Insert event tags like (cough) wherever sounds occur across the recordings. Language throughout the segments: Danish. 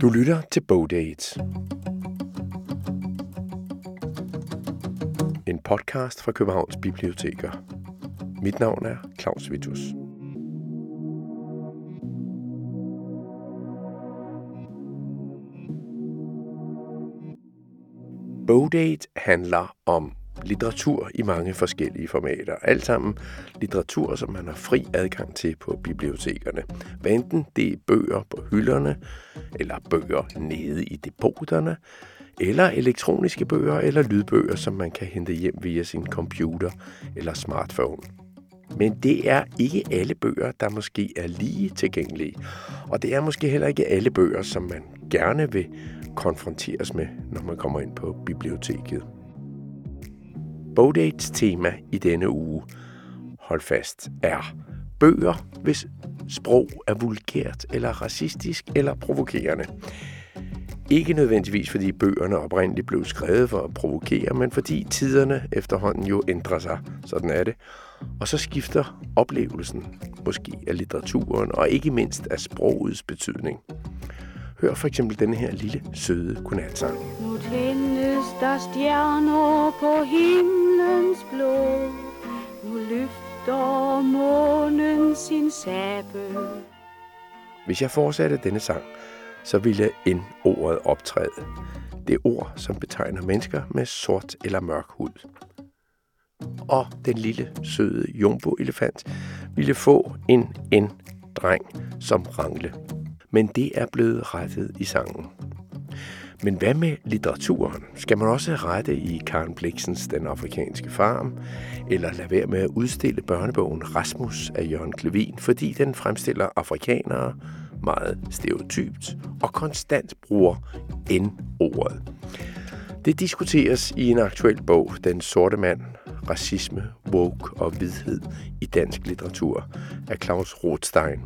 Du lytter til Bogdate. En podcast fra Københavns Biblioteker. Mit navn er Claus Vitus. Bogdate handler om litteratur i mange forskellige formater. Alt sammen litteratur, som man har fri adgang til på bibliotekerne. Hvad enten det er bøger på hylderne, eller bøger nede i depoterne, eller elektroniske bøger eller lydbøger, som man kan hente hjem via sin computer eller smartphone. Men det er ikke alle bøger, der måske er lige tilgængelige. Og det er måske heller ikke alle bøger, som man gerne vil konfronteres med, når man kommer ind på biblioteket. Bogdates tema i denne uge, hold fast, er bøger, hvis sprog er vulgært eller racistisk eller provokerende. Ikke nødvendigvis fordi bøgerne oprindeligt blev skrevet for at provokere, men fordi tiderne efterhånden jo ændrer sig. Sådan er det. Og så skifter oplevelsen måske af litteraturen, og ikke mindst af sprogets betydning. Hør for eksempel denne her lille, søde godnatsang. Nu der stjerner på himlens blå. Nu løfter månen sin sabe. Hvis jeg fortsatte denne sang, så ville en ordet optræde. Det ord, som betegner mennesker med sort eller mørk hud. Og den lille, søde jumbo-elefant ville få en en-dreng som rangle. Men det er blevet rettet i sangen. Men hvad med litteraturen? Skal man også rette i Karen Bliksens Den Afrikanske Farm? Eller lade være med at udstille børnebogen Rasmus af Jørgen Klevin, fordi den fremstiller afrikanere meget stereotypt og konstant bruger N-ordet. Det diskuteres i en aktuel bog, Den sorte mand, racisme, woke og hvidhed i dansk litteratur af Claus Rothstein.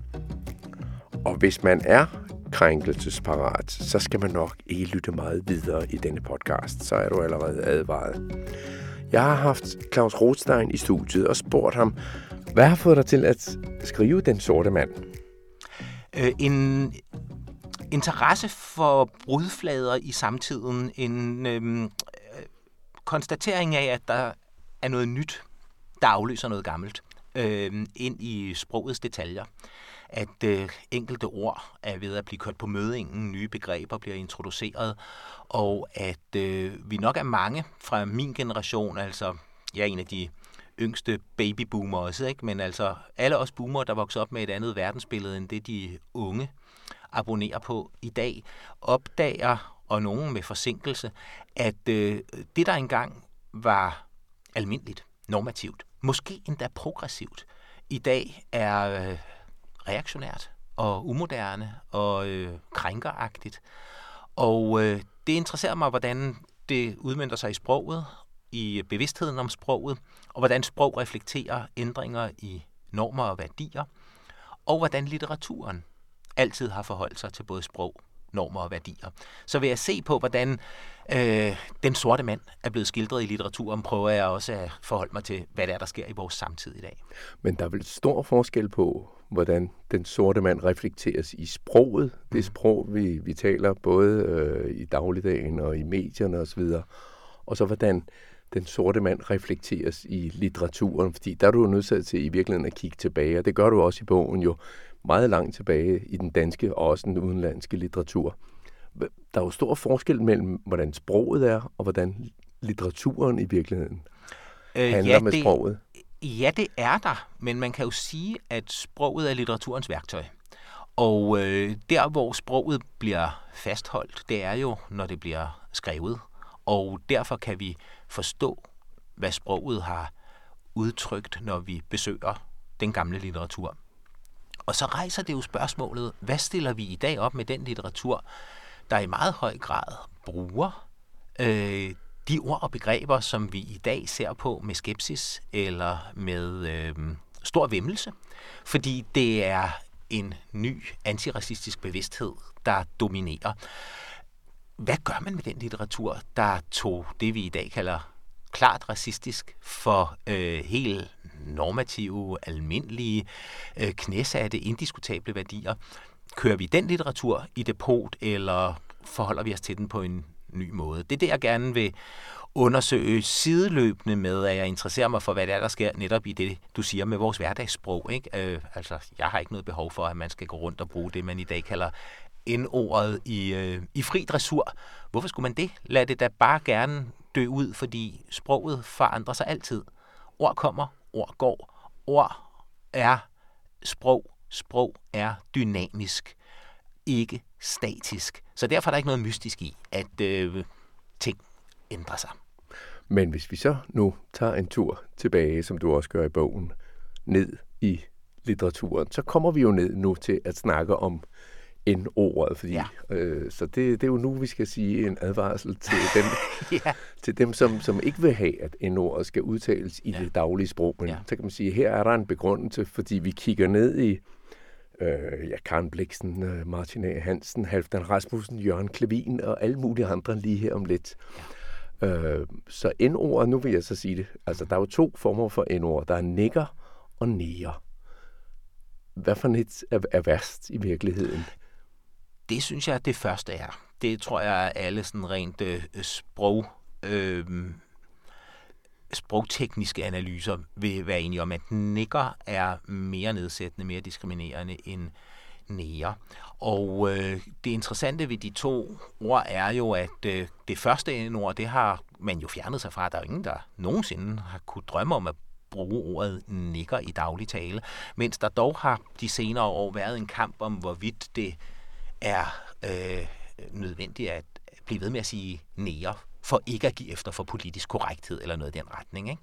Og hvis man er krænkelsesparat, så skal man nok ikke lytte meget videre i denne podcast. Så er du allerede advaret. Jeg har haft Claus Rothstein i studiet og spurgt ham, hvad har fået dig til at skrive Den sorte mand? øh, en interesse for brudflader i samtiden, en øhm, øh, konstatering af, at der er noget nyt, der afløser noget gammelt, øh, ind i sprogets detaljer. At øh, enkelte ord er ved at blive kørt på mødingen, nye begreber bliver introduceret, og at øh, vi nok er mange fra min generation, altså jeg er en af de yngste babyboomer også, ikke? men altså alle os boomer, der vokser op med et andet verdensbillede end det, de unge abonnerer på i dag, opdager, og nogen med forsinkelse, at øh, det, der engang var almindeligt, normativt, måske endda progressivt, i dag er øh, reaktionært og umoderne og øh, krænkeragtigt. Og øh, det interesserer mig, hvordan det udmyndter sig i sproget, i bevidstheden om sproget, og hvordan sprog reflekterer ændringer i normer og værdier, og hvordan litteraturen altid har forholdt sig til både sprog, normer og værdier. Så vil jeg se på, hvordan øh, den sorte mand er blevet skildret i litteraturen, prøver jeg også at forholde mig til, hvad det er, der sker i vores samtid i dag. Men der er vel stor forskel på, hvordan den sorte mand reflekteres i sproget, det mm. sprog, vi, vi taler både øh, i dagligdagen og i medierne osv., og så hvordan den sorte mand reflekteres i litteraturen, fordi der er du nødt til i virkeligheden at kigge tilbage, og det gør du også i bogen jo meget langt tilbage i den danske og også den udenlandske litteratur. Der er jo stor forskel mellem, hvordan sproget er, og hvordan litteraturen i virkeligheden øh, handler ja, med det, sproget. Ja, det er der, men man kan jo sige, at sproget er litteraturens værktøj. Og øh, der, hvor sproget bliver fastholdt, det er jo, når det bliver skrevet. Og derfor kan vi forstå, hvad sproget har udtrykt, når vi besøger den gamle litteratur. Og så rejser det jo spørgsmålet, hvad stiller vi i dag op med den litteratur, der i meget høj grad bruger øh, de ord og begreber, som vi i dag ser på med skepsis eller med øh, stor vimmelse, fordi det er en ny antiracistisk bevidsthed, der dominerer. Hvad gør man med den litteratur, der tog det, vi i dag kalder klart racistisk for øh, helt normative, almindelige, øh, knæsatte, indiskutable værdier, kører vi den litteratur i depot, eller forholder vi os til den på en ny måde? Det er det, jeg gerne vil undersøge sideløbende med, at jeg interesserer mig for, hvad det er, der sker netop i det, du siger med vores hverdagssprog. Ikke? Øh, altså, jeg har ikke noget behov for, at man skal gå rundt og bruge det, man i dag kalder N-ordet i, øh, i fri dressur. Hvorfor skulle man det? Lad det da bare gerne dø ud, fordi sproget forandrer sig altid. Ord kommer, ord går. Ord er sprog. Sprog er dynamisk, ikke statisk. Så derfor er der ikke noget mystisk i, at øh, ting ændrer sig. Men hvis vi så nu tager en tur tilbage, som du også gør i bogen, ned i litteraturen, så kommer vi jo ned nu til at snakke om end ordet, fordi, ja. øh, så det, det er jo nu, vi skal sige en advarsel til (laughs) dem, ja. til dem som, som ikke vil have, at en ordet skal udtales i ja. det daglige sprog. Men ja. så kan man sige, her er der en begrundelse, fordi vi kigger ned i øh, ja, Karen Bliksen, øh, Martin A. Hansen, Halvdan Rasmussen, Jørgen Klevin og alle mulige andre lige her om lidt. Ja. Øh, så N-ordet, nu vil jeg så sige det, altså der er jo to former for N-ord. Der er nikker og nære. Hvad for et er, er værst i virkeligheden? Det synes jeg, det første er. Det tror jeg, alle sådan rent øh, sprog, øh, sprogtekniske analyser vil være enige om, at nikker er mere nedsættende, mere diskriminerende end nære. Og øh, det interessante ved de to ord er jo, at øh, det første ord, det har man jo fjernet sig fra. Der er jo ingen, der nogensinde har kunne drømme om at bruge ordet nikker i daglig tale, mens der dog har de senere år været en kamp om, hvorvidt det er øh, nødvendigt at blive ved med at sige nære, for ikke at give efter for politisk korrekthed eller noget i den retning. Ikke?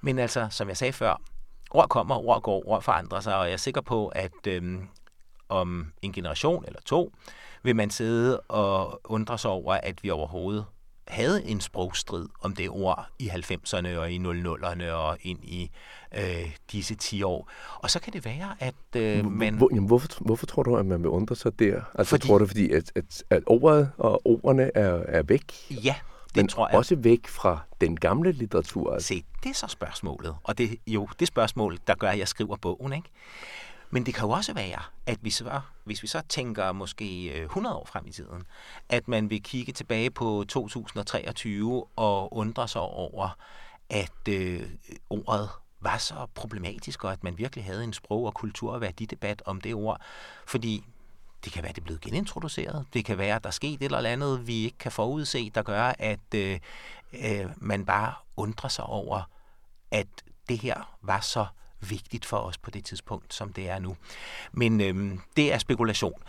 Men altså, som jeg sagde før, ord kommer, ord går, ord forandrer sig, og jeg er sikker på, at øh, om en generation eller to, vil man sidde og undre sig over, at vi overhovedet havde en sprogstrid om det ord i 90'erne og i 00'erne og ind i øh, disse 10 år. Og så kan det være, at øh, man... Hvor, jamen, hvorfor, hvorfor tror du, at man vil undre sig der? Altså, fordi... tror du, fordi at, at, at ordet og ordene er, er væk? Ja, det men tror jeg. også væk fra den gamle litteratur? Se, det er så spørgsmålet. Og det jo det spørgsmål, der gør, at jeg skriver bogen, ikke? Men det kan jo også være, at vi så, hvis vi så tænker måske øh, 100 år frem i tiden, at man vil kigge tilbage på 2023 og undre sig over, at øh, ordet var så problematisk, og at man virkelig havde en sprog- og kultur- og værdidebat om det ord. Fordi det kan være, at det er blevet genintroduceret. Det kan være, at der er sket et eller andet, vi ikke kan forudse, der gør, at øh, øh, man bare undrer sig over, at det her var så vigtigt for os på det tidspunkt, som det er nu. Men øhm, det er spekulation.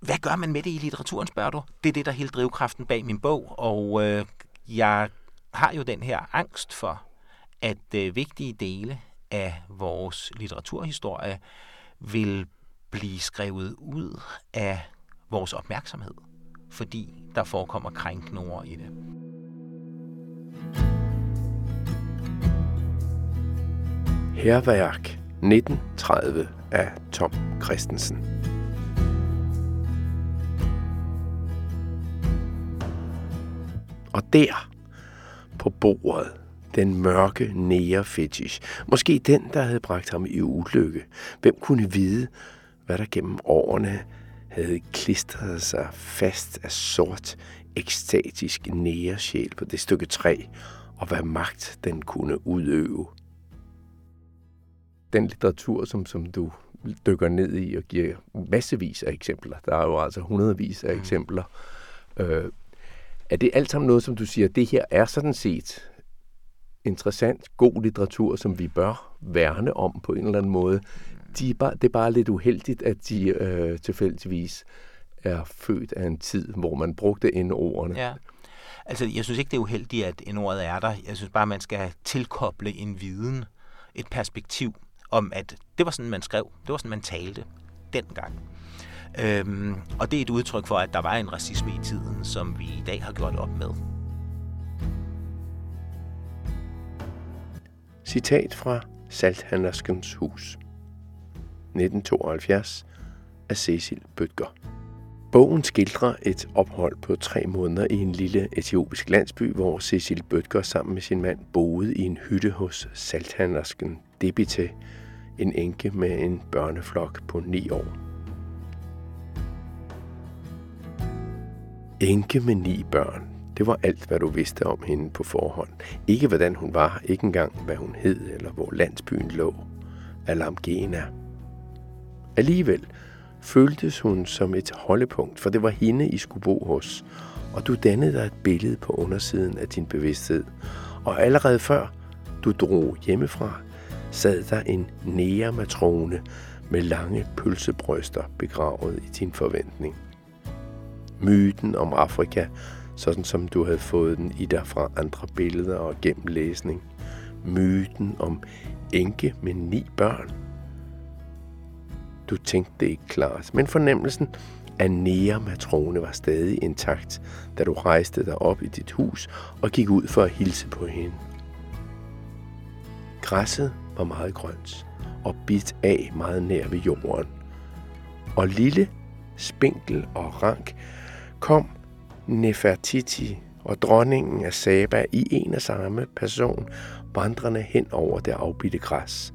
Hvad gør man med det i litteraturen, spørger du? Det er det, der er hele drivkraften bag min bog, og øh, jeg har jo den her angst for, at øh, vigtige dele af vores litteraturhistorie vil blive skrevet ud af vores opmærksomhed, fordi der forekommer krænkende ord i det. Herværk 1930 af Tom Christensen. Og der på bordet den mørke nære fetish. Måske den, der havde bragt ham i ulykke. Hvem kunne vide, hvad der gennem årene havde klistret sig fast af sort, ekstatisk nære sjæl på det stykke træ, og hvad magt den kunne udøve den litteratur, som, som du dykker ned i og giver massevis af eksempler. Der er jo altså hundredvis af mm. eksempler. Øh, er det alt sammen noget, som du siger, det her er sådan set interessant, god litteratur, som vi bør værne om på en eller anden måde. De er bare, det er bare lidt uheldigt, at de øh, tilfældigvis er født af en tid, hvor man brugte indordene. Ja. Altså, jeg synes ikke, det er uheldigt, at indordet er der. Jeg synes bare, man skal tilkoble en viden, et perspektiv, om, at det var sådan, man skrev. Det var sådan, man talte dengang. Øhm, og det er et udtryk for, at der var en racisme i tiden, som vi i dag har gjort op med. Citat fra Salthandlerskens hus. 1972 af Cecil Bøtger. Bogen skildrer et ophold på tre måneder i en lille etiopisk landsby, hvor Cecil Bøtger sammen med sin mand boede i en hytte hos salthandlersken Debite, en enke med en børneflok på 9 år. Enke med ni børn. Det var alt, hvad du vidste om hende på forhånd. Ikke hvordan hun var, ikke engang hvad hun hed eller hvor landsbyen lå. Alamgena. Alligevel føltes hun som et holdepunkt, for det var hende, I skulle bo hos. Og du dannede dig et billede på undersiden af din bevidsthed. Og allerede før du drog hjemmefra, sad der en nære-matrone med lange pølsebryster begravet i din forventning. Myten om Afrika, sådan som du havde fået den i dig fra andre billeder og gennem læsning. Myten om enke med ni børn. Du tænkte det ikke klart, men fornemmelsen af nære matrone var stadig intakt, da du rejste dig op i dit hus og gik ud for at hilse på hende. Græsset var meget grønt og bidt af meget nær ved jorden. Og lille, spinkel og rank kom Nefertiti og dronningen af Saba i en og samme person vandrende hen over det afbitte græs.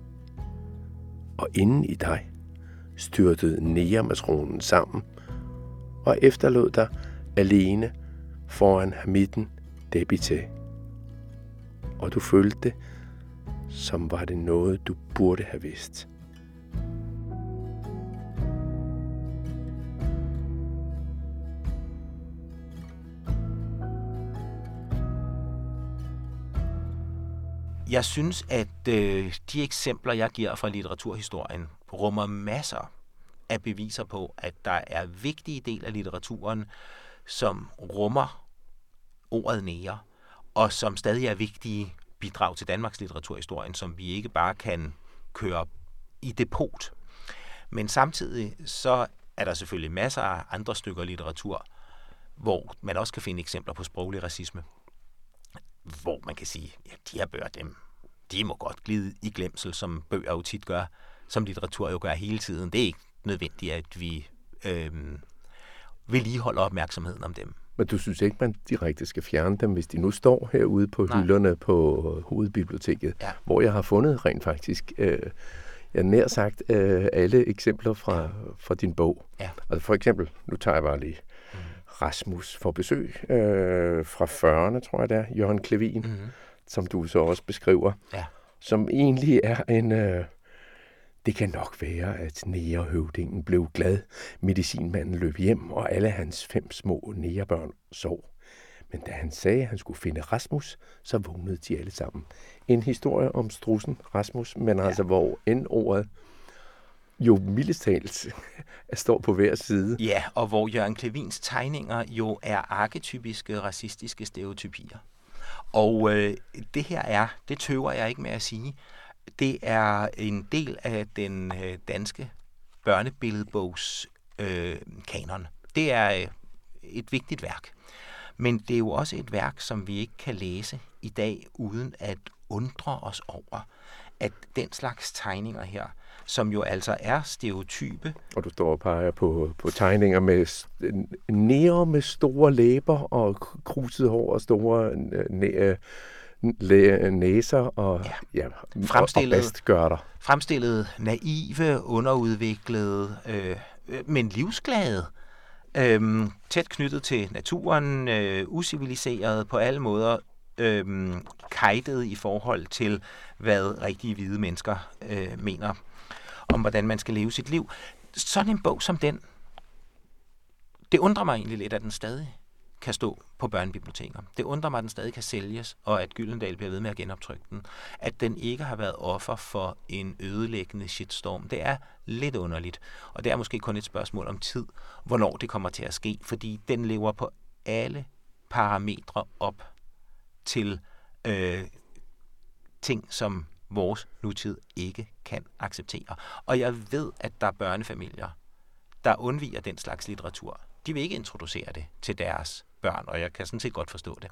Og inden i dig styrtede neamatronen sammen og efterlod dig alene foran hamitten Debite. Og du følte som var det noget, du burde have vidst. Jeg synes, at øh, de eksempler, jeg giver fra litteraturhistorien, rummer masser af beviser på, at der er vigtige del af litteraturen, som rummer ordet nære, og som stadig er vigtige bidrag til Danmarks litteraturhistorien, som vi ikke bare kan køre i depot. Men samtidig så er der selvfølgelig masser af andre stykker litteratur, hvor man også kan finde eksempler på sproglig racisme hvor man kan sige, ja, de her bøger, dem, de må godt glide i glemsel, som bøger jo tit gør, som litteratur jo gør hele tiden. Det er ikke nødvendigt, at vi øh, vedligeholder opmærksomheden om dem. Men du synes ikke, man direkte skal fjerne dem, hvis de nu står herude på Nej. hylderne på hovedbiblioteket, ja. hvor jeg har fundet rent faktisk, øh, jeg nær sagt, øh, alle eksempler fra, fra din bog. Ja. Altså for eksempel, nu tager jeg bare lige mm. Rasmus for besøg øh, fra 40'erne, tror jeg det er, Jørgen Klevin, mm. som du så også beskriver, ja. som egentlig er en... Øh, det kan nok være, at nærehøvdingen blev glad. Medicinmanden løb hjem, og alle hans fem små nærebørn sov. Men da han sagde, at han skulle finde Rasmus, så vågnede de alle sammen. En historie om strussen Rasmus, men ja. altså hvor end ordet jo mildest talt (laughs) står på hver side. Ja, og hvor Jørgen Klevins tegninger jo er arketypiske racistiske stereotypier. Og øh, det her er, det tøver jeg ikke med at sige, det er en del af den øh, danske børnebilledbogs øh, kanon. Det er øh, et vigtigt værk. Men det er jo også et værk, som vi ikke kan læse i dag, uden at undre os over, at den slags tegninger her, som jo altså er stereotype. Og du står og peger på, på tegninger med nære med store læber og kruset hår og store næ, øh, nære næser og, ja. Ja, fremstillet, og der. Fremstillet naive, underudviklede, øh, men livsglade. Øh, tæt knyttet til naturen, øh, usiviliseret på alle måder, øh, kajtet i forhold til, hvad rigtige hvide mennesker øh, mener om, hvordan man skal leve sit liv. Sådan en bog som den, det undrer mig egentlig lidt, at den stadig kan stå på børnebiblioteker. Det undrer mig, at den stadig kan sælges, og at Gyldendal bliver ved med at genoptrykke den. At den ikke har været offer for en ødelæggende shitstorm, det er lidt underligt. Og det er måske kun et spørgsmål om tid, hvornår det kommer til at ske, fordi den lever på alle parametre op til øh, ting, som vores nutid ikke kan acceptere. Og jeg ved, at der er børnefamilier, der undviger den slags litteratur. De vil ikke introducere det til deres børn, og jeg kan sådan set godt forstå det.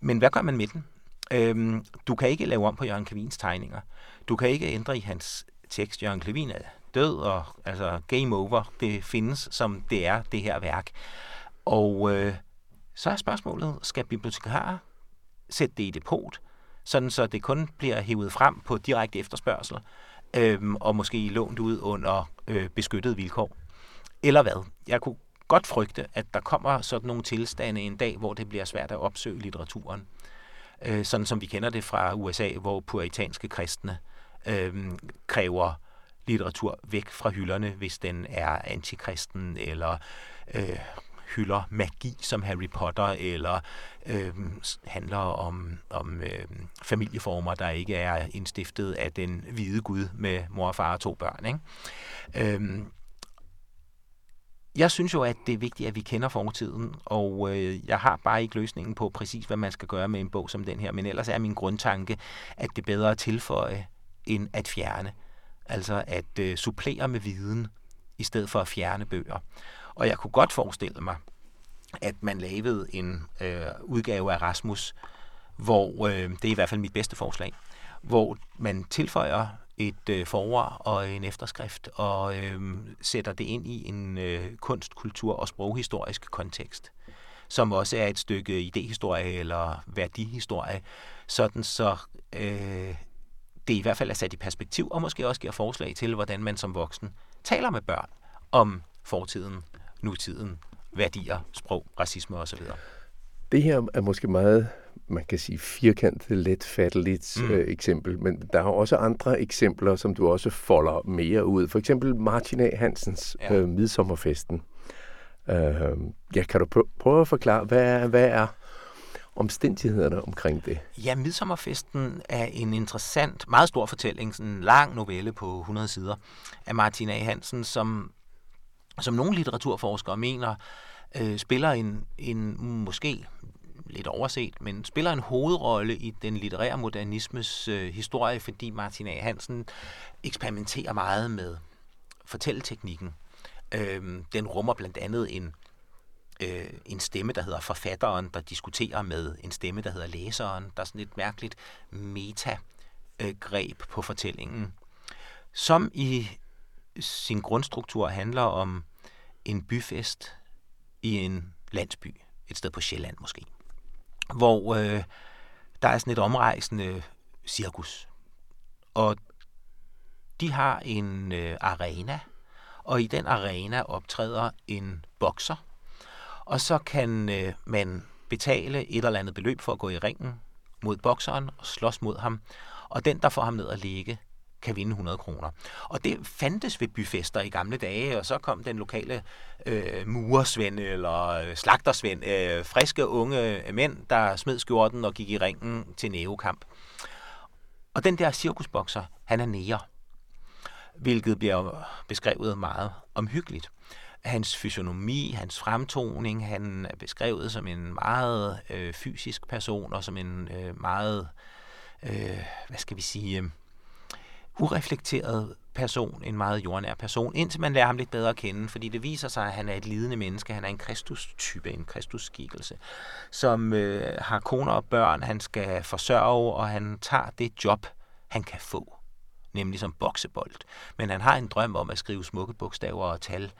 Men hvad gør man med den? Øhm, du kan ikke lave om på Jørgen Klevins tegninger. Du kan ikke ændre i hans tekst. Jørgen Klevin er død, og altså game over. Det findes, som det er, det her værk. Og øh, så er spørgsmålet, skal bibliotekarer sætte det i depot, sådan så det kun bliver hævet frem på direkte efterspørgsel, øhm, og måske lånt ud under øh, beskyttede vilkår? Eller hvad? Jeg kunne godt frygte, at der kommer sådan nogle tilstande en dag, hvor det bliver svært at opsøge litteraturen. Øh, sådan som vi kender det fra USA, hvor puritanske kristne øh, kræver litteratur væk fra hylderne, hvis den er antikristen eller øh, hylder magi som Harry Potter, eller øh, handler om, om øh, familieformer, der ikke er indstiftet af den hvide gud med mor og far og to børn. Ikke? Øh, jeg synes jo, at det er vigtigt, at vi kender fortiden, og øh, jeg har bare ikke løsningen på præcis, hvad man skal gøre med en bog som den her, men ellers er min grundtanke, at det er bedre at tilføje, end at fjerne. Altså at øh, supplere med viden, i stedet for at fjerne bøger. Og jeg kunne godt forestille mig, at man lavede en øh, udgave af Rasmus, hvor, øh, det er i hvert fald mit bedste forslag, hvor man tilføjer et øh, forord og en efterskrift og øh, sætter det ind i en øh, kunst, kultur og sproghistorisk kontekst, som også er et stykke idehistorie eller værdihistorie, sådan så øh, det i hvert fald er sat i perspektiv, og måske også giver forslag til, hvordan man som voksen taler med børn om fortiden, nutiden, værdier, sprog, racisme osv. Det her er måske meget, man kan sige, firkantet, letfatteligt mm. øh, eksempel, men der er også andre eksempler, som du også folder mere ud. For eksempel Martin A. Hansens ja. øh, Midsommerfesten. Øh, ja, kan du prøve at forklare, hvad er, hvad er omstændighederne omkring det? Ja, Midsommerfesten er en interessant, meget stor fortælling, sådan en lang novelle på 100 sider af Martin A. Hansen, som, som nogle litteraturforskere mener øh, spiller en, en måske lidt overset, men spiller en hovedrolle i den litterære modernismes øh, historie, fordi Martin A. Hansen eksperimenterer meget med fortælleteknikken. Øh, den rummer blandt andet en øh, en stemme, der hedder forfatteren, der diskuterer med en stemme, der hedder læseren. Der er sådan et mærkeligt meta-greb på fortællingen, som i sin grundstruktur handler om en byfest i en landsby, et sted på Sjælland måske, hvor øh, der er sådan et omrejsende cirkus. Og de har en øh, arena, og i den arena optræder en bokser, og så kan øh, man betale et eller andet beløb for at gå i ringen mod bokseren og slås mod ham. Og den, der får ham ned at ligge, kan vinde 100 kroner. Og det fandtes ved byfester i gamle dage, og så kom den lokale øh, murersvend eller øh, slagtersvend, øh, friske unge øh, mænd, der smed skjorten og gik i ringen til nævekamp. Og den der cirkusbokser, han er næger, hvilket bliver beskrevet meget omhyggeligt hans fysionomi, hans fremtoning, han er beskrevet som en meget øh, fysisk person og som en øh, meget, øh, hvad skal vi sige, øh, ureflekteret person, en meget jordnær person, indtil man lærer ham lidt bedre at kende, fordi det viser sig, at han er et lidende menneske, han er en Kristus-type, en kristusskikkelse, som øh, har koner og børn, han skal forsørge, og han tager det job, han kan få, nemlig som boksebold. Men han har en drøm om at skrive smukke bogstaver og tal,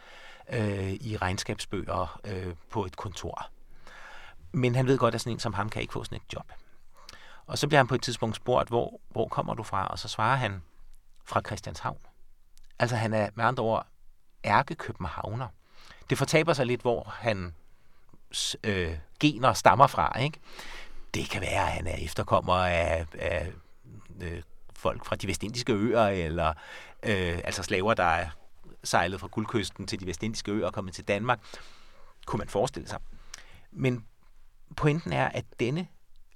øh, i regnskabsbøger øh, på et kontor. Men han ved godt, at sådan en som ham kan ikke få sådan et job. Og så bliver han på et tidspunkt spurgt, hvor, hvor kommer du fra? Og så svarer han, fra Christianshavn. Altså han er med andre ord ærkekøbenhavner. Det fortaber sig lidt, hvor han øh, gener stammer fra. Ikke? Det kan være, at han er efterkommer af, af øh, folk fra de vestindiske øer, eller øh, altså slaver, der er sejlet fra guldkysten til de vestindiske øer og kommet til Danmark, kunne man forestille sig. Men pointen er, at denne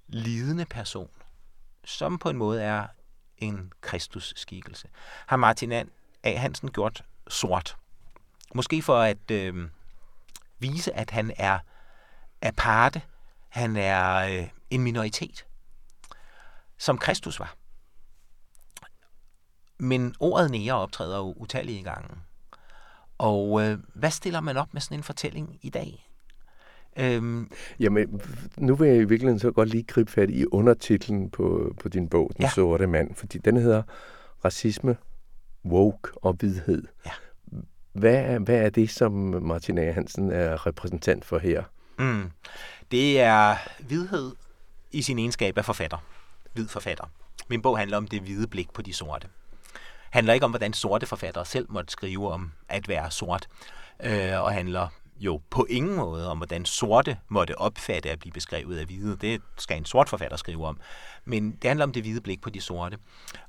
lidende person, som på en måde er en Kristus-skikkelse, har Martin A. Hansen gjort sort. Måske for at øh, vise, at han er aparte, han er øh, en minoritet, som Kristus var. Men ordet nære optræder jo utallige gange. Og øh, hvad stiller man op med sådan en fortælling i dag? Øhm, Jamen, nu vil jeg i virkeligheden så godt lige gribe fat i undertitlen på, på din bog, Den ja. sorte mand, fordi den hedder Racisme, Woke og Hvidhed. Ja. Hvad, er, hvad er det, som Martin A. Hansen er repræsentant for her? Mm. Det er hvidhed i sin egenskab af forfatter. Hvid forfatter. Min bog handler om det hvide blik på de sorte handler ikke om, hvordan sorte forfattere selv måtte skrive om at være sort, øh, og handler jo på ingen måde om, hvordan sorte måtte opfatte at blive beskrevet af hvide. Det skal en sort forfatter skrive om. Men det handler om det hvide blik på de sorte.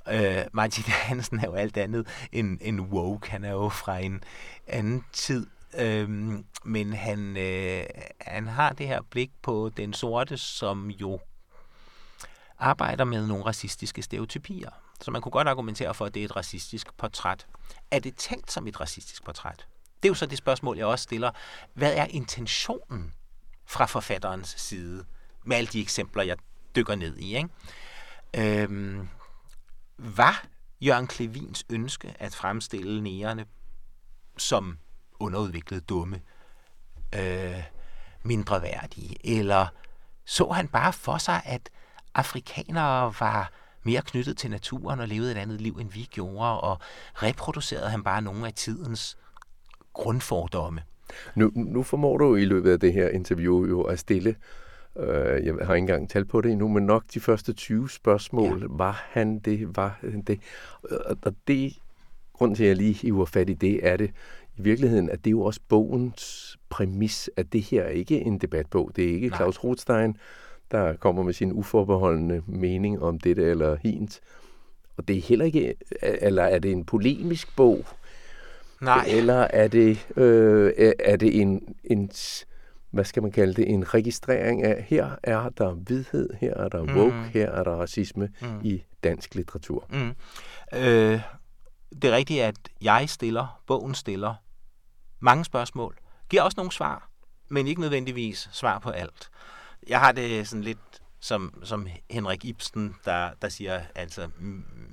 Øh, Martin (laughs) Hansen er jo alt andet end, end woke. Han er jo fra en anden tid. Øhm, men han, øh, han har det her blik på den sorte, som jo arbejder med nogle racistiske stereotypier. Så man kunne godt argumentere for, at det er et racistisk portræt. Er det tænkt som et racistisk portræt? Det er jo så det spørgsmål, jeg også stiller. Hvad er intentionen fra forfatterens side med alle de eksempler, jeg dykker ned i? Ikke? Øhm, var Jørgen Klevins ønske at fremstille nærerne som underudviklede, dumme, øh, mindre værdige? Eller så han bare for sig, at afrikanere var mere knyttet til naturen og levede et andet liv, end vi gjorde, og reproducerede han bare nogle af tidens grundfordomme. Nu, nu formår du i løbet af det her interview jo at stille, øh, jeg har ikke engang talt på det endnu, men nok de første 20 spørgsmål, ja. var han det, var han det? Og det, grund til at jeg lige hiver fat i det, er det i virkeligheden, at det er jo også bogens præmis, at det her er ikke en debatbog. Det er ikke Nej. Claus Rothstein, der kommer med sin uforbeholdende mening om det eller hint. Og det er heller ikke, eller er det en polemisk bog? Nej. Eller er det, øh, er det en, en, hvad skal man kalde det, en registrering af, her er der vidhed, her er der woke, mm. her er der racisme mm. i dansk litteratur? Mm. Øh, det er rigtigt, at jeg stiller, bogen stiller mange spørgsmål, giver også nogle svar, men ikke nødvendigvis svar på alt. Jeg har det sådan lidt som, som Henrik Ibsen, der, der siger, altså,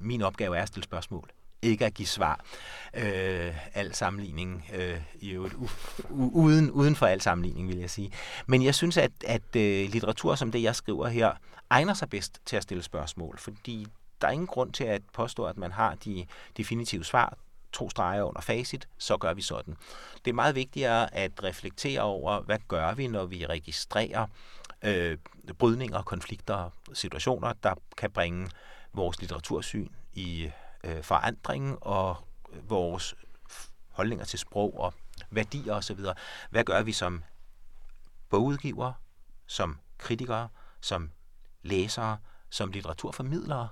min opgave er at stille spørgsmål ikke at give svar. Øh, al sammenligning, øh, i øvrigt, uden, uden for al sammenligning, vil jeg sige. Men jeg synes, at, at øh, litteratur som det, jeg skriver her, egner sig bedst til at stille spørgsmål, fordi der er ingen grund til at påstå, at man har de definitive svar, to streger under facit, så gør vi sådan. Det er meget vigtigere at reflektere over, hvad gør vi, når vi registrerer øh, brydninger, konflikter, situationer, der kan bringe vores litteratursyn i øh, forandring og øh, vores holdninger til sprog og værdier osv. Hvad gør vi som bogudgiver, som kritikere, som læsere, som litteraturformidlere,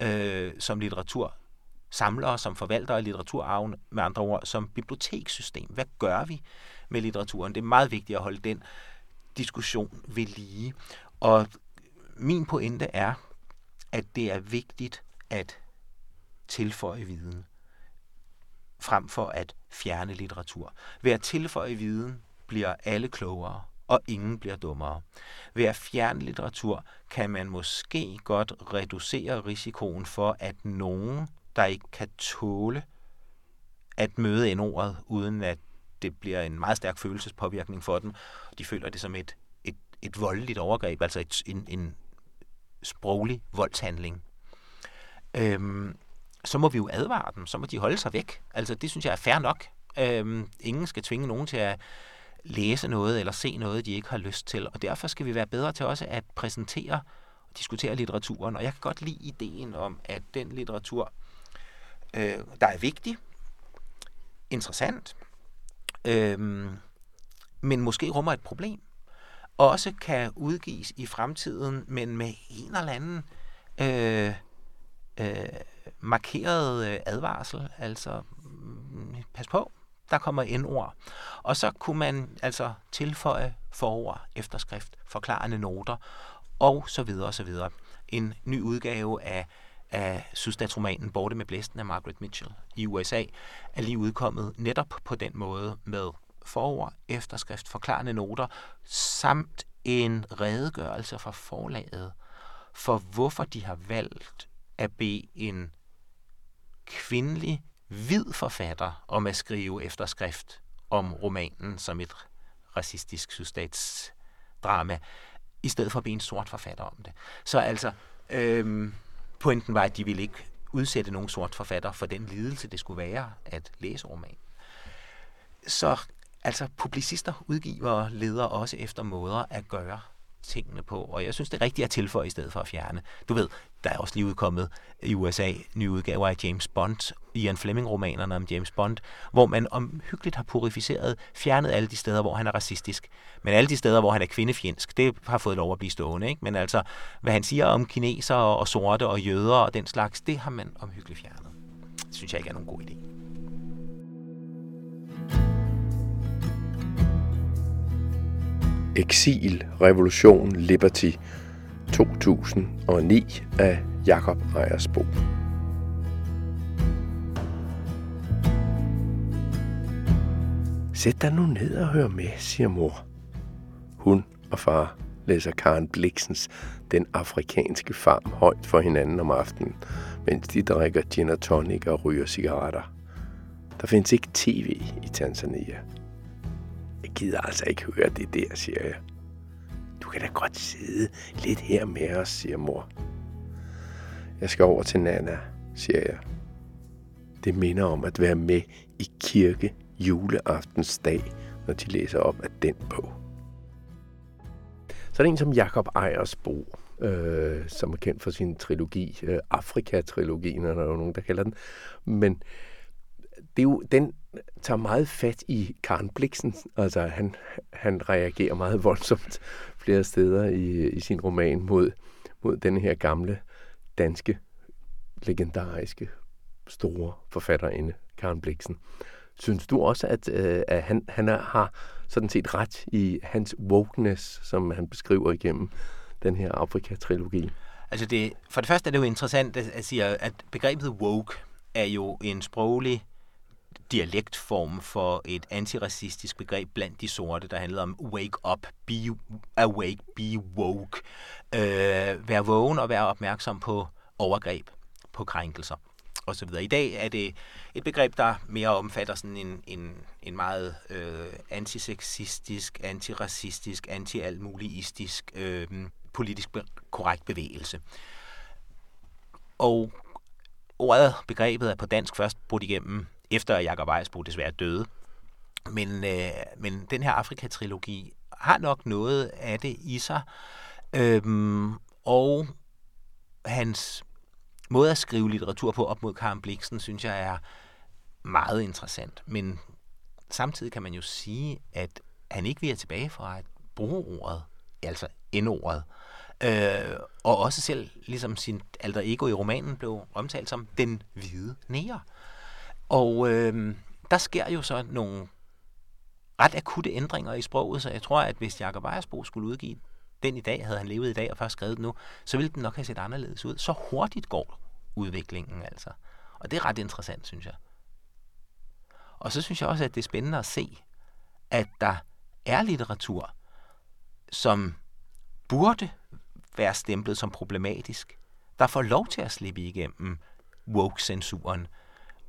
øh, som litteratursamlere, som forvaltere af litteraturarven, med andre ord, som bibliotekssystem. Hvad gør vi med litteraturen? Det er meget vigtigt at holde den diskussion ved lige. Og min pointe er, at det er vigtigt at tilføje viden, frem for at fjerne litteratur. Ved at tilføje viden bliver alle klogere, og ingen bliver dummere. Ved at fjerne litteratur kan man måske godt reducere risikoen for, at nogen, der ikke kan tåle at møde en ordet, uden at det bliver en meget stærk følelsespåvirkning for dem, de føler det som et, et, et voldeligt overgreb, altså et, en, en sproglig voldshandling. Øhm, så må vi jo advare dem, så må de holde sig væk. Altså det synes jeg er fair nok. Øhm, ingen skal tvinge nogen til at læse noget eller se noget, de ikke har lyst til. Og derfor skal vi være bedre til også at præsentere og diskutere litteraturen. Og jeg kan godt lide ideen om, at den litteratur, øh, der er vigtig, interessant, øh, men måske rummer et problem, også kan udgives i fremtiden, men med en eller anden øh, øh, markeret øh, advarsel, altså mm, pas på, der kommer indord. Og så kunne man altså tilføje forord, efterskrift, forklarende noter, og så videre og så videre. En ny udgave af, af sydstatsromanen Borte med blæsten af Margaret Mitchell i USA er lige udkommet netop på den måde med forord, efterskrift, forklarende noter, samt en redegørelse fra forlaget for hvorfor de har valgt at bede en kvindelig, hvid forfatter om at skrive efterskrift om romanen som et racistisk sydstatsdrama, i stedet for at blive en sort forfatter om det. Så altså, øhm, pointen var, at de ville ikke udsætte nogen sort forfatter for den lidelse, det skulle være at læse romanen. Så altså, publicister, udgivere leder også efter måder at gøre tingene på, og jeg synes, det er rigtigt at tilføje i stedet for at fjerne. Du ved, der er også lige udkommet i USA nye udgaver af James Bond, Ian Fleming-romanerne om James Bond, hvor man omhyggeligt har purificeret, fjernet alle de steder, hvor han er racistisk. Men alle de steder, hvor han er kvindefjendsk, det har fået lov at blive stående. Ikke? Men altså, hvad han siger om kinesere og sorte og jøder og den slags, det har man omhyggeligt fjernet. Det synes jeg ikke er nogen god idé. Exil, Revolution, Liberty 2009 af Jakob Ejersbo. Sæt dig nu ned og hør med, siger mor. Hun og far læser Karen Bliksens Den afrikanske farm højt for hinanden om aftenen, mens de drikker gin og tonic og ryger cigaretter. Der findes ikke tv i Tanzania. Jeg gider altså ikke høre det der, siger jeg. Du kan da godt sidde lidt her med os, siger mor. Jeg skal over til Nana, siger jeg. Det minder om at være med i kirke juleaftensdag, når de læser op af den bog. Så er der en som Jakob Ejersbo, øh, som er kendt for sin trilogi, øh, Afrika-trilogien, er der jo nogen, der kalder den. Men det er jo, den tager meget fat i Karen Bliksen. Altså, han, han reagerer meget voldsomt flere steder i, i sin roman mod, mod den her gamle, danske, legendariske, store forfatterinde, Karen Bliksen. Synes du også, at, øh, at han, han er, har sådan set ret i hans wokeness, som han beskriver igennem den her Afrika-trilogi? Altså det, for det første er det jo interessant at, at sige, at begrebet woke er jo en sproglig dialektform for et antiracistisk begreb blandt de sorte, der handlede om wake up, be awake, be woke. Øh, vær vågen og være opmærksom på overgreb, på krænkelser osv. I dag er det et begreb, der mere omfatter sådan en, en, en meget øh, antiseksistisk, antiracistisk, anti-altmuligistisk, øh, politisk be- korrekt bevægelse. Og ordet, begrebet er på dansk først brudt igennem efter at Jacob Ejersbo desværre døde. Men, øh, men den her Afrika-trilogi har nok noget af det i sig. Øhm, og hans måde at skrive litteratur på op mod Karen Bliksen, synes jeg er meget interessant. Men samtidig kan man jo sige, at han ikke vil tilbage fra at bruge ordet, altså endordet. Øh, og også selv, ligesom sin alter ego i romanen, blev omtalt som den hvide næger. Og øh, der sker jo så nogle ret akutte ændringer i sproget, så jeg tror, at hvis Jacob Ejersbo skulle udgive den i dag, havde han levet i dag og først skrevet den nu, så ville den nok have set anderledes ud. Så hurtigt går udviklingen altså. Og det er ret interessant, synes jeg. Og så synes jeg også, at det er spændende at se, at der er litteratur, som burde være stemplet som problematisk, der får lov til at slippe igennem woke-censuren,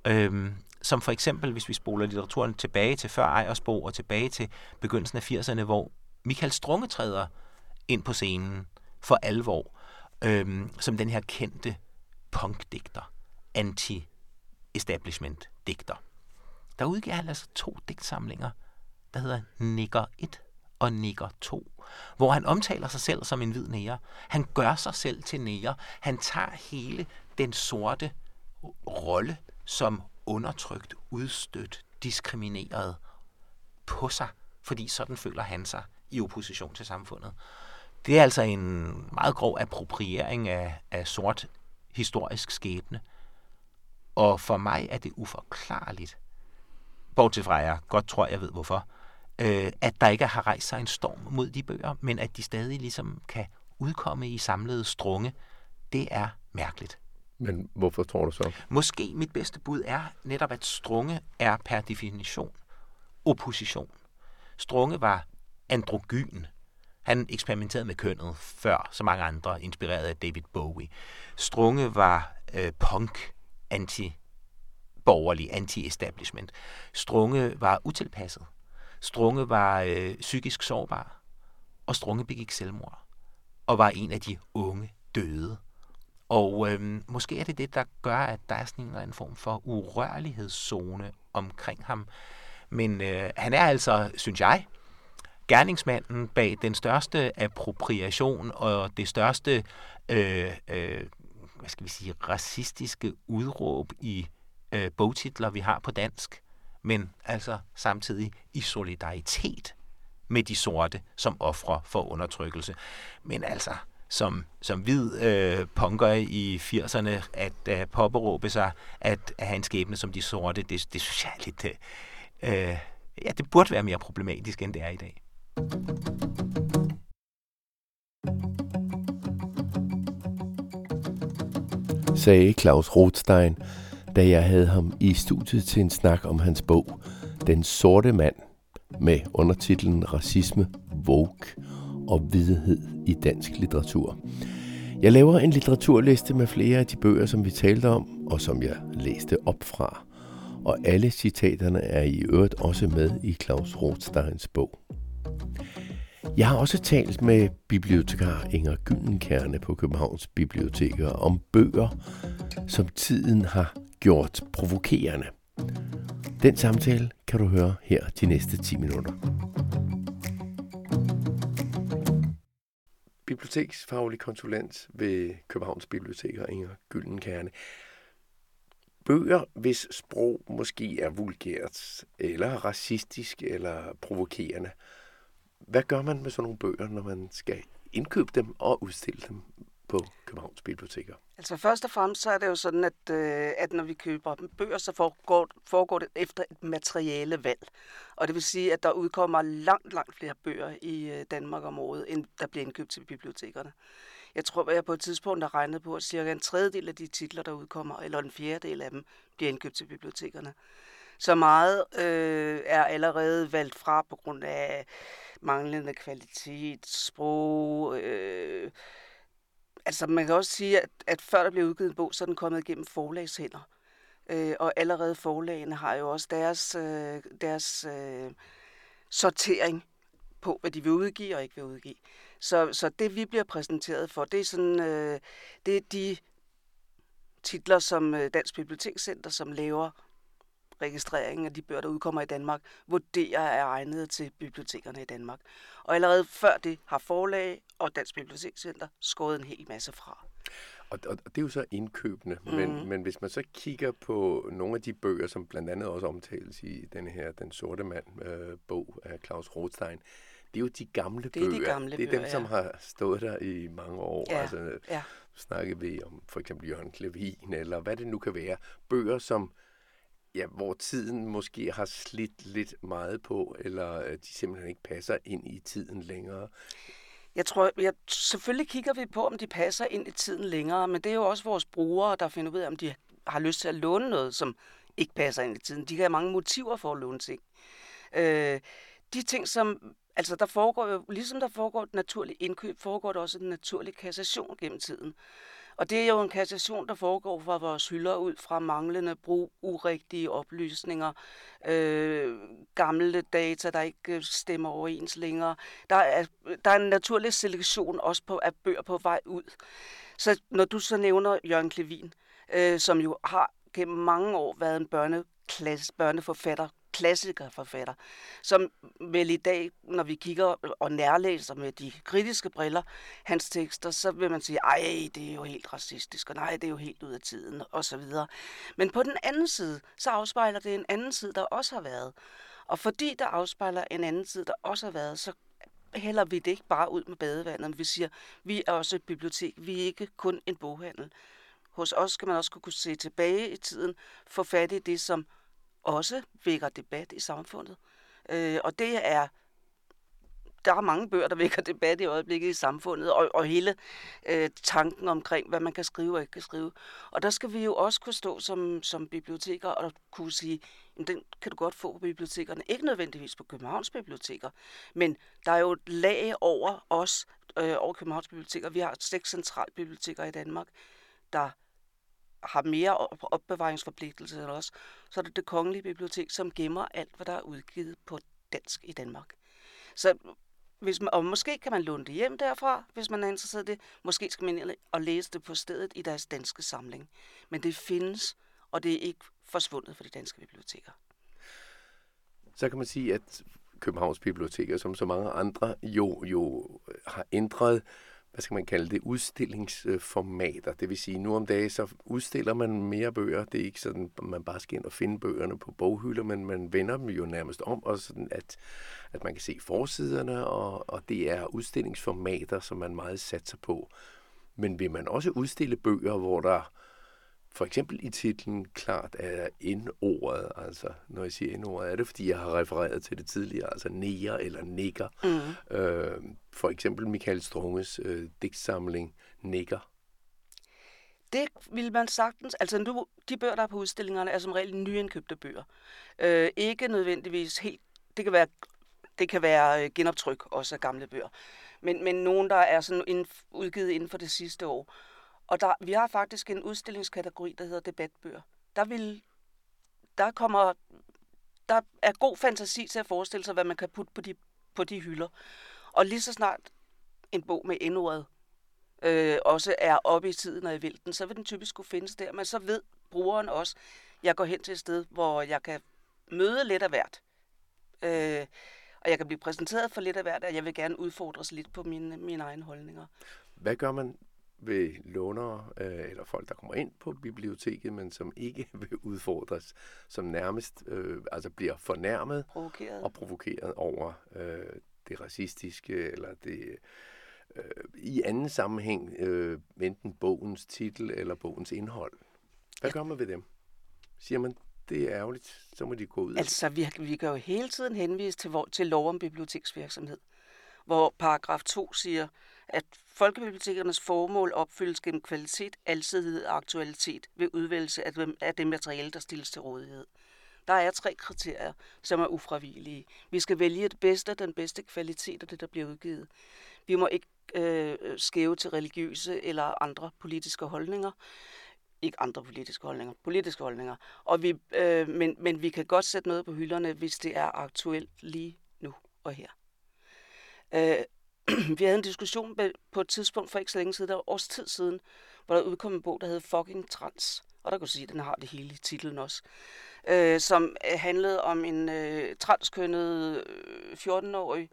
Øhm, som for eksempel, hvis vi spoler litteraturen tilbage til før Ejersbo og tilbage til begyndelsen af 80'erne, hvor Michael Strunge træder ind på scenen for alvor, øhm, som den her kendte punkdigter, anti-establishment-digter. Der udgiver han altså to digtsamlinger, der hedder Nigger 1 og Nigger 2, hvor han omtaler sig selv som en hvid næger. Han gør sig selv til næger. Han tager hele den sorte rolle som undertrykt, udstødt, diskrimineret på sig, fordi sådan føler han sig i opposition til samfundet. Det er altså en meget grov appropriering af, af sort historisk skæbne. Og for mig er det uforklarligt, bortset fra jeg godt tror, jeg ved hvorfor, øh, at der ikke har rejst sig en storm mod de bøger, men at de stadig ligesom kan udkomme i samlede strunge. Det er mærkeligt. Men hvorfor tror du så? Måske mit bedste bud er netop, at Strunge er per definition opposition. Strunge var androgyn. Han eksperimenterede med kønnet før så mange andre, inspireret af David Bowie. Strunge var øh, punk, anti-borgerlig, anti-establishment. Strunge var utilpasset. Strunge var øh, psykisk sårbar. Og Strunge begik selvmord. Og var en af de unge døde og øhm, måske er det det, der gør, at der er sådan en eller anden form for urørlighedszone omkring ham. Men øh, han er altså, synes jeg, gerningsmanden bag den største appropriation og det største øh, øh, hvad skal vi sige, racistiske udråb i øh, bogtitler, vi har på dansk, men altså samtidig i solidaritet med de sorte som ofre for undertrykkelse. Men altså, som, som hvid øh, punker i 80'erne, at øh, påberåbe sig at, at have en skæbne som de sorte, det, det synes jeg er lidt... Øh, øh, ja, det burde være mere problematisk, end det er i dag. sagde Claus Rothstein, da jeg havde ham i studiet til en snak om hans bog Den sorte mand med undertitlen Racisme, Vogue og Hvidhed i dansk litteratur. Jeg laver en litteraturliste med flere af de bøger, som vi talte om, og som jeg læste op fra. Og alle citaterne er i øvrigt også med i Claus Rothsteins bog. Jeg har også talt med bibliotekar Inger Gyldenkerne på Københavns Biblioteker om bøger, som tiden har gjort provokerende. Den samtale kan du høre her de næste 10 minutter. Biblioteksfaglig konsulent ved Københavns Biblioteker Inger Gyldenkerne. Bøger, hvis sprog måske er vulgært, eller racistisk, eller provokerende – hvad gør man med sådan nogle bøger, når man skal indkøbe dem og udstille dem på Københavns Biblioteker? Altså først og fremmest så er det jo sådan, at, øh, at når vi køber bøger, så foregår, foregår det efter et materiale valg. Og det vil sige, at der udkommer langt, langt flere bøger i øh, Danmark om året, end der bliver indkøbt til bibliotekerne. Jeg tror, at jeg på et tidspunkt har regnet på, at cirka en tredjedel af de titler, der udkommer, eller en fjerdedel af dem, bliver indkøbt til bibliotekerne. Så meget øh, er allerede valgt fra på grund af manglende kvalitet, sprog. Øh, altså man kan også sige, at, at før der blev udgivet en bog, så er den kommet igennem forlagshænder. Øh, og allerede forlagene har jo også deres, øh, deres øh, sortering på, hvad de vil udgive og ikke vil udgive. Så, så det, vi bliver præsenteret for, det er, sådan, øh, det er de titler, som øh, Dansk Bibliotekscenter, som laver registreringen af de bøger, der udkommer i Danmark, vurderer er egnet til bibliotekerne i Danmark. Og allerede før det har forlag og Dansk Bibliotekscenter skåret en hel masse fra. Og, og det er jo så indkøbende, mm. men, mhm. men hvis man så kigger på nogle af de bøger, som blandt andet også omtales i den her Den Sorte Mand øh, bog af Claus Rothstein, det er jo de gamle det er bøger. De gamle det er bøger, dem, som har stået der i mange år. Ja, altså, ja. snakker vi om for eksempel Jørgen Klevin, eller hvad det nu kan være. Bøger, som ja, hvor tiden måske har slidt lidt meget på, eller øh, de simpelthen ikke passer ind i tiden længere. Jeg tror, jeg, selvfølgelig kigger vi på, om de passer ind i tiden længere, men det er jo også vores brugere, der finder ud af, om de har lyst til at låne noget, som ikke passer ind i tiden. De kan have mange motiver for at låne ting. Øh, de ting, som Altså, der foregår jo, ligesom der foregår et naturligt indkøb, foregår der også en naturlig kassation gennem tiden. Og det er jo en kassation, der foregår fra vores hylder ud fra manglende brug, urigtige oplysninger, øh, gamle data, der ikke øh, stemmer overens længere. Der er, der er en naturlig selektion også på, af bøger på vej ud. Så når du så nævner Jørgen Klevin, øh, som jo har gennem mange år været en børneklasse, børneforfatter, klassikerforfatter, som vel i dag, når vi kigger og nærlæser med de kritiske briller, hans tekster, så vil man sige, ej, det er jo helt racistisk, og nej, det er jo helt ud af tiden, og så videre. Men på den anden side, så afspejler det en anden side, der også har været. Og fordi der afspejler en anden side, der også har været, så hælder vi det ikke bare ud med badevandet. Vi siger, vi er også et bibliotek, vi er ikke kun en boghandel. Hos os skal man også kunne se tilbage i tiden, få fat i det, som også vækker debat i samfundet. Øh, og det er der er mange bøger, der (laughs) vækker debat i øjeblikket i samfundet, og, og hele øh, tanken omkring, hvad man kan skrive og ikke kan skrive. Og der skal vi jo også kunne stå som, som biblioteker og kunne sige, at den kan du godt få på bibliotekerne. Ikke nødvendigvis på Københavns biblioteker, men der er jo et lag over os, øh, over Københavns biblioteker. Vi har seks centralbiblioteker i Danmark, der har mere opbevaringsforpligtelse end os, så er det det kongelige bibliotek, som gemmer alt, hvad der er udgivet på dansk i Danmark. Så hvis man, og måske kan man låne det hjem derfra, hvis man er interesseret i det. Måske skal man ind og læse det på stedet i deres danske samling. Men det findes, og det er ikke forsvundet fra de danske biblioteker. Så kan man sige, at Københavns Biblioteker, som så mange andre, jo, jo har ændret hvad skal man kalde det, udstillingsformater. Det vil sige, nu om dagen, så udstiller man mere bøger. Det er ikke sådan, at man bare skal ind og finde bøgerne på boghylder, men man vender dem jo nærmest om, og sådan at, at man kan se forsiderne, og, og det er udstillingsformater, som man meget satser på. Men vil man også udstille bøger, hvor der for eksempel i titlen klart er indordet, altså når jeg siger indordet, er det fordi, jeg har refereret til det tidligere, altså neger eller nigger. Mm. Øh, for eksempel Michael Strunges øh, digtsamling Nigger. Det vil man sagtens, altså nu, de bøger, der er på udstillingerne, er som regel nyindkøbte bøger. Øh, ikke nødvendigvis helt, det kan være, det kan være øh, genoptryk også af gamle bøger, men, men nogen, der er sådan inden, udgivet inden for det sidste år. Og der, vi har faktisk en udstillingskategori, der hedder debatbøger. Der, vil, der, kommer, der er god fantasi til at forestille sig, hvad man kan putte på de, på de hylder. Og lige så snart en bog med endordet øh, også er oppe i tiden og i vælten, så vil den typisk kunne findes der. Men så ved brugeren også, at jeg går hen til et sted, hvor jeg kan møde lidt af hvert. Øh, og jeg kan blive præsenteret for lidt af hvert, og jeg vil gerne udfordres lidt på mine, mine egne holdninger. Hvad gør man ved lånere øh, eller folk, der kommer ind på biblioteket, men som ikke (laughs) vil udfordres, som nærmest øh, altså bliver fornærmet provokeret. og provokeret over øh, det racistiske eller det øh, i anden sammenhæng øh, enten bogens titel eller bogens indhold. Hvad ja. gør man ved dem? Siger man, det er ærgerligt, så må de gå ud. Altså, vi, vi kan jo hele tiden henvise til, til lov om biblioteksvirksomhed hvor paragraf 2 siger, at folkebibliotekernes formål opfyldes gennem kvalitet, alsidighed og aktualitet ved udvælgelse af, dem, af det materiale, der stilles til rådighed. Der er tre kriterier, som er ufravigelige. Vi skal vælge det bedste, den bedste kvalitet af det, der bliver udgivet. Vi må ikke øh, skæve til religiøse eller andre politiske holdninger. Ikke andre politiske holdninger, politiske holdninger. Og vi, øh, men, men vi kan godt sætte noget på hylderne, hvis det er aktuelt lige nu og her. Øh, (clears throat) vi havde en diskussion på et tidspunkt for ikke så længe siden, der var års tid siden, hvor der udkom en bog, der hed Fucking Trans. Og der kunne sige, at den har det hele i titlen også. Øh, som øh, handlede om en øh, transkønnet øh, 14-årig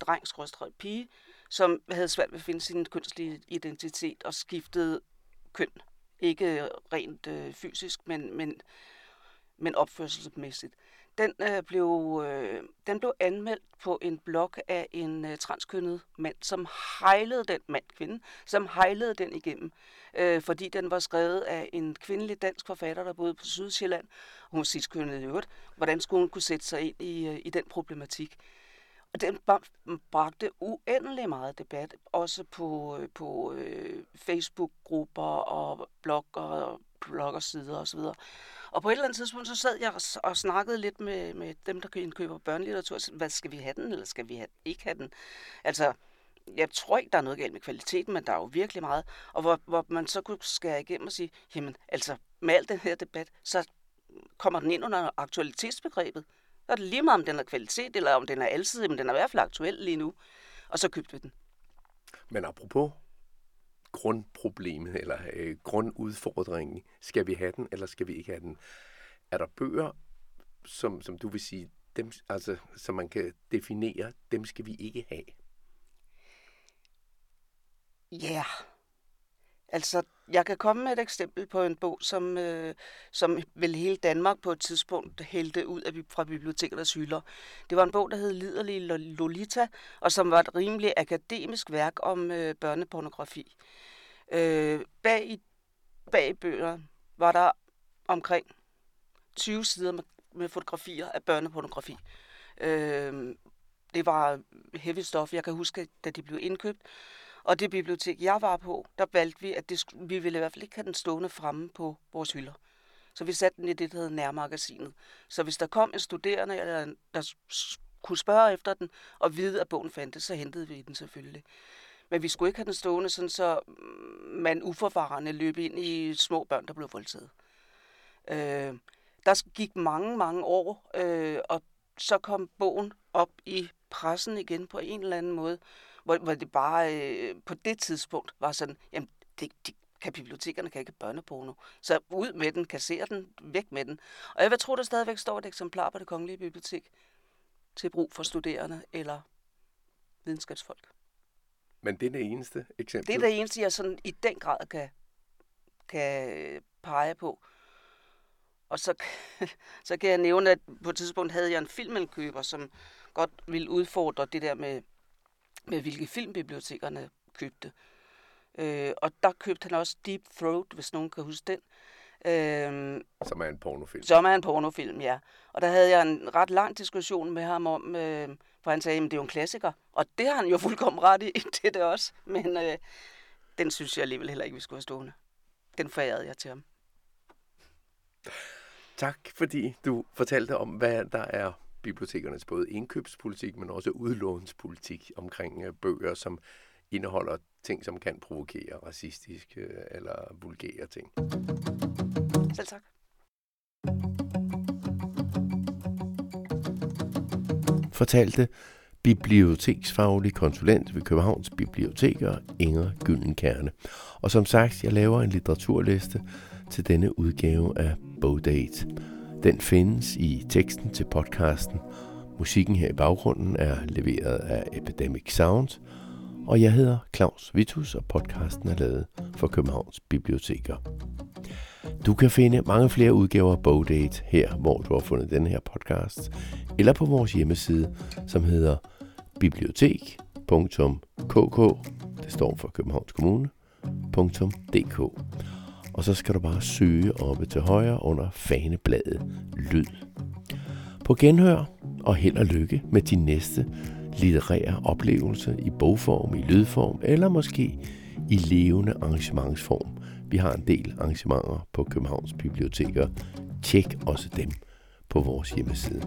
dreng, pige, som havde svært ved at finde sin kønslige identitet og skiftede køn. Ikke rent øh, fysisk, men, men, men opførselsmæssigt. Den, øh, blev, øh, den blev anmeldt på en blog af en øh, transkønnet mand, som hejlede den mand, kvinde, som hejlede den igennem, øh, fordi den var skrevet af en kvindelig dansk forfatter, der boede på Sydsjælland. Hun var sidstkønnet i øvrigt. Hvordan skulle hun kunne sætte sig ind i, øh, i den problematik? Og den bragte uendelig meget debat, også på, øh, på øh, Facebook-grupper og blogger og bloggersider osv. Og og på et eller andet tidspunkt, så sad jeg og snakkede lidt med, med dem, der indkøber børnelitteratur. Hvad skal vi have den, eller skal vi have, ikke have den? Altså, jeg tror ikke, der er noget galt med kvaliteten, men der er jo virkelig meget. Og hvor, hvor man så kunne skære igennem og sige, jamen, altså, med al den her debat, så kommer den ind under aktualitetsbegrebet. Så er det lige meget, om den er kvalitet, eller om den er altid, men den er i hvert fald aktuel lige nu. Og så købte vi den. Men apropos grundproblemet eller øh, grundudfordringen. Skal vi have den, eller skal vi ikke have den? Er der bøger, som, som du vil sige, dem, altså, som man kan definere, dem skal vi ikke have? Ja. Yeah. Altså, jeg kan komme med et eksempel på en bog, som, øh, som vel hele Danmark på et tidspunkt hældte ud af, fra bibliotekernes hylder. Det var en bog, der hed Liderlig Lolita, og som var et rimelig akademisk værk om øh, børnepornografi. Øh, bag, i, bag bøger var der omkring 20 sider med, med fotografier af børnepornografi. Øh, det var heavy stof. Jeg kan huske, da de blev indkøbt, og det bibliotek, jeg var på, der valgte vi, at det, vi ville i hvert fald ikke have den stående fremme på vores hylder. Så vi satte den i det, der hedder nærmagasinet. Så hvis der kom en studerende, eller der kunne spørge efter den, og vide, at bogen fandtes, så hentede vi den selvfølgelig. Men vi skulle ikke have den stående, sådan så mm, man uforvarende løb ind i små børn, der blev voldtaget. Øh, der gik mange, mange år, øh, og så kom bogen op i pressen igen på en eller anden måde hvor, hvor det bare øh, på det tidspunkt var sådan, jamen, det, det kan bibliotekerne kan ikke børneporno. Så ud med den, kasser den, væk med den. Og jeg vil tro, der stadigvæk står et eksemplar på det kongelige bibliotek. til brug for studerende eller videnskabsfolk. Men det er det eneste eksempel? Det er det eneste, jeg sådan i den grad kan, kan pege på. Og så, (laughs) så kan jeg nævne, at på et tidspunkt havde jeg en filmindkøber, som godt ville udfordre det der med, med hvilke filmbibliotekerne købte. Øh, og der købte han også Deep Throat, hvis nogen kan huske den. Øh, som er en pornofilm. Som er en pornofilm, ja. Og der havde jeg en ret lang diskussion med ham om, øh, for han sagde, at det er jo en klassiker. Og det har han jo (laughs) fuldkommen ret i, (laughs) det er det også. Men øh, den synes jeg alligevel heller ikke, vi skulle have stående. Den forærede jeg til ham. Tak, fordi du fortalte om, hvad der er bibliotekernes både indkøbspolitik, men også udlånspolitik omkring øh, bøger, som indeholder ting, som kan provokere racistiske eller vulgære ting. Selv tak. Fortalte biblioteksfaglig konsulent ved Københavns Biblioteker, Inger Gyllenkerne. Og som sagt, jeg laver en litteraturliste til denne udgave af Bogdate. Den findes i teksten til podcasten. Musikken her i baggrunden er leveret af Epidemic Sound, og jeg hedder Claus Vitus, og podcasten er lavet for Københavns Biblioteker. Du kan finde mange flere udgaver af Bogdate her, hvor du har fundet den her podcast, eller på vores hjemmeside, som hedder bibliotek.kk, det står for Københavns Kommune, .dk. Og så skal du bare søge oppe til højre under fanebladet Lyd. På genhør og held og lykke med din næste litterære oplevelse i bogform, i lydform eller måske i levende arrangementsform. Vi har en del arrangementer på Københavns Biblioteker. Tjek også dem på vores hjemmeside.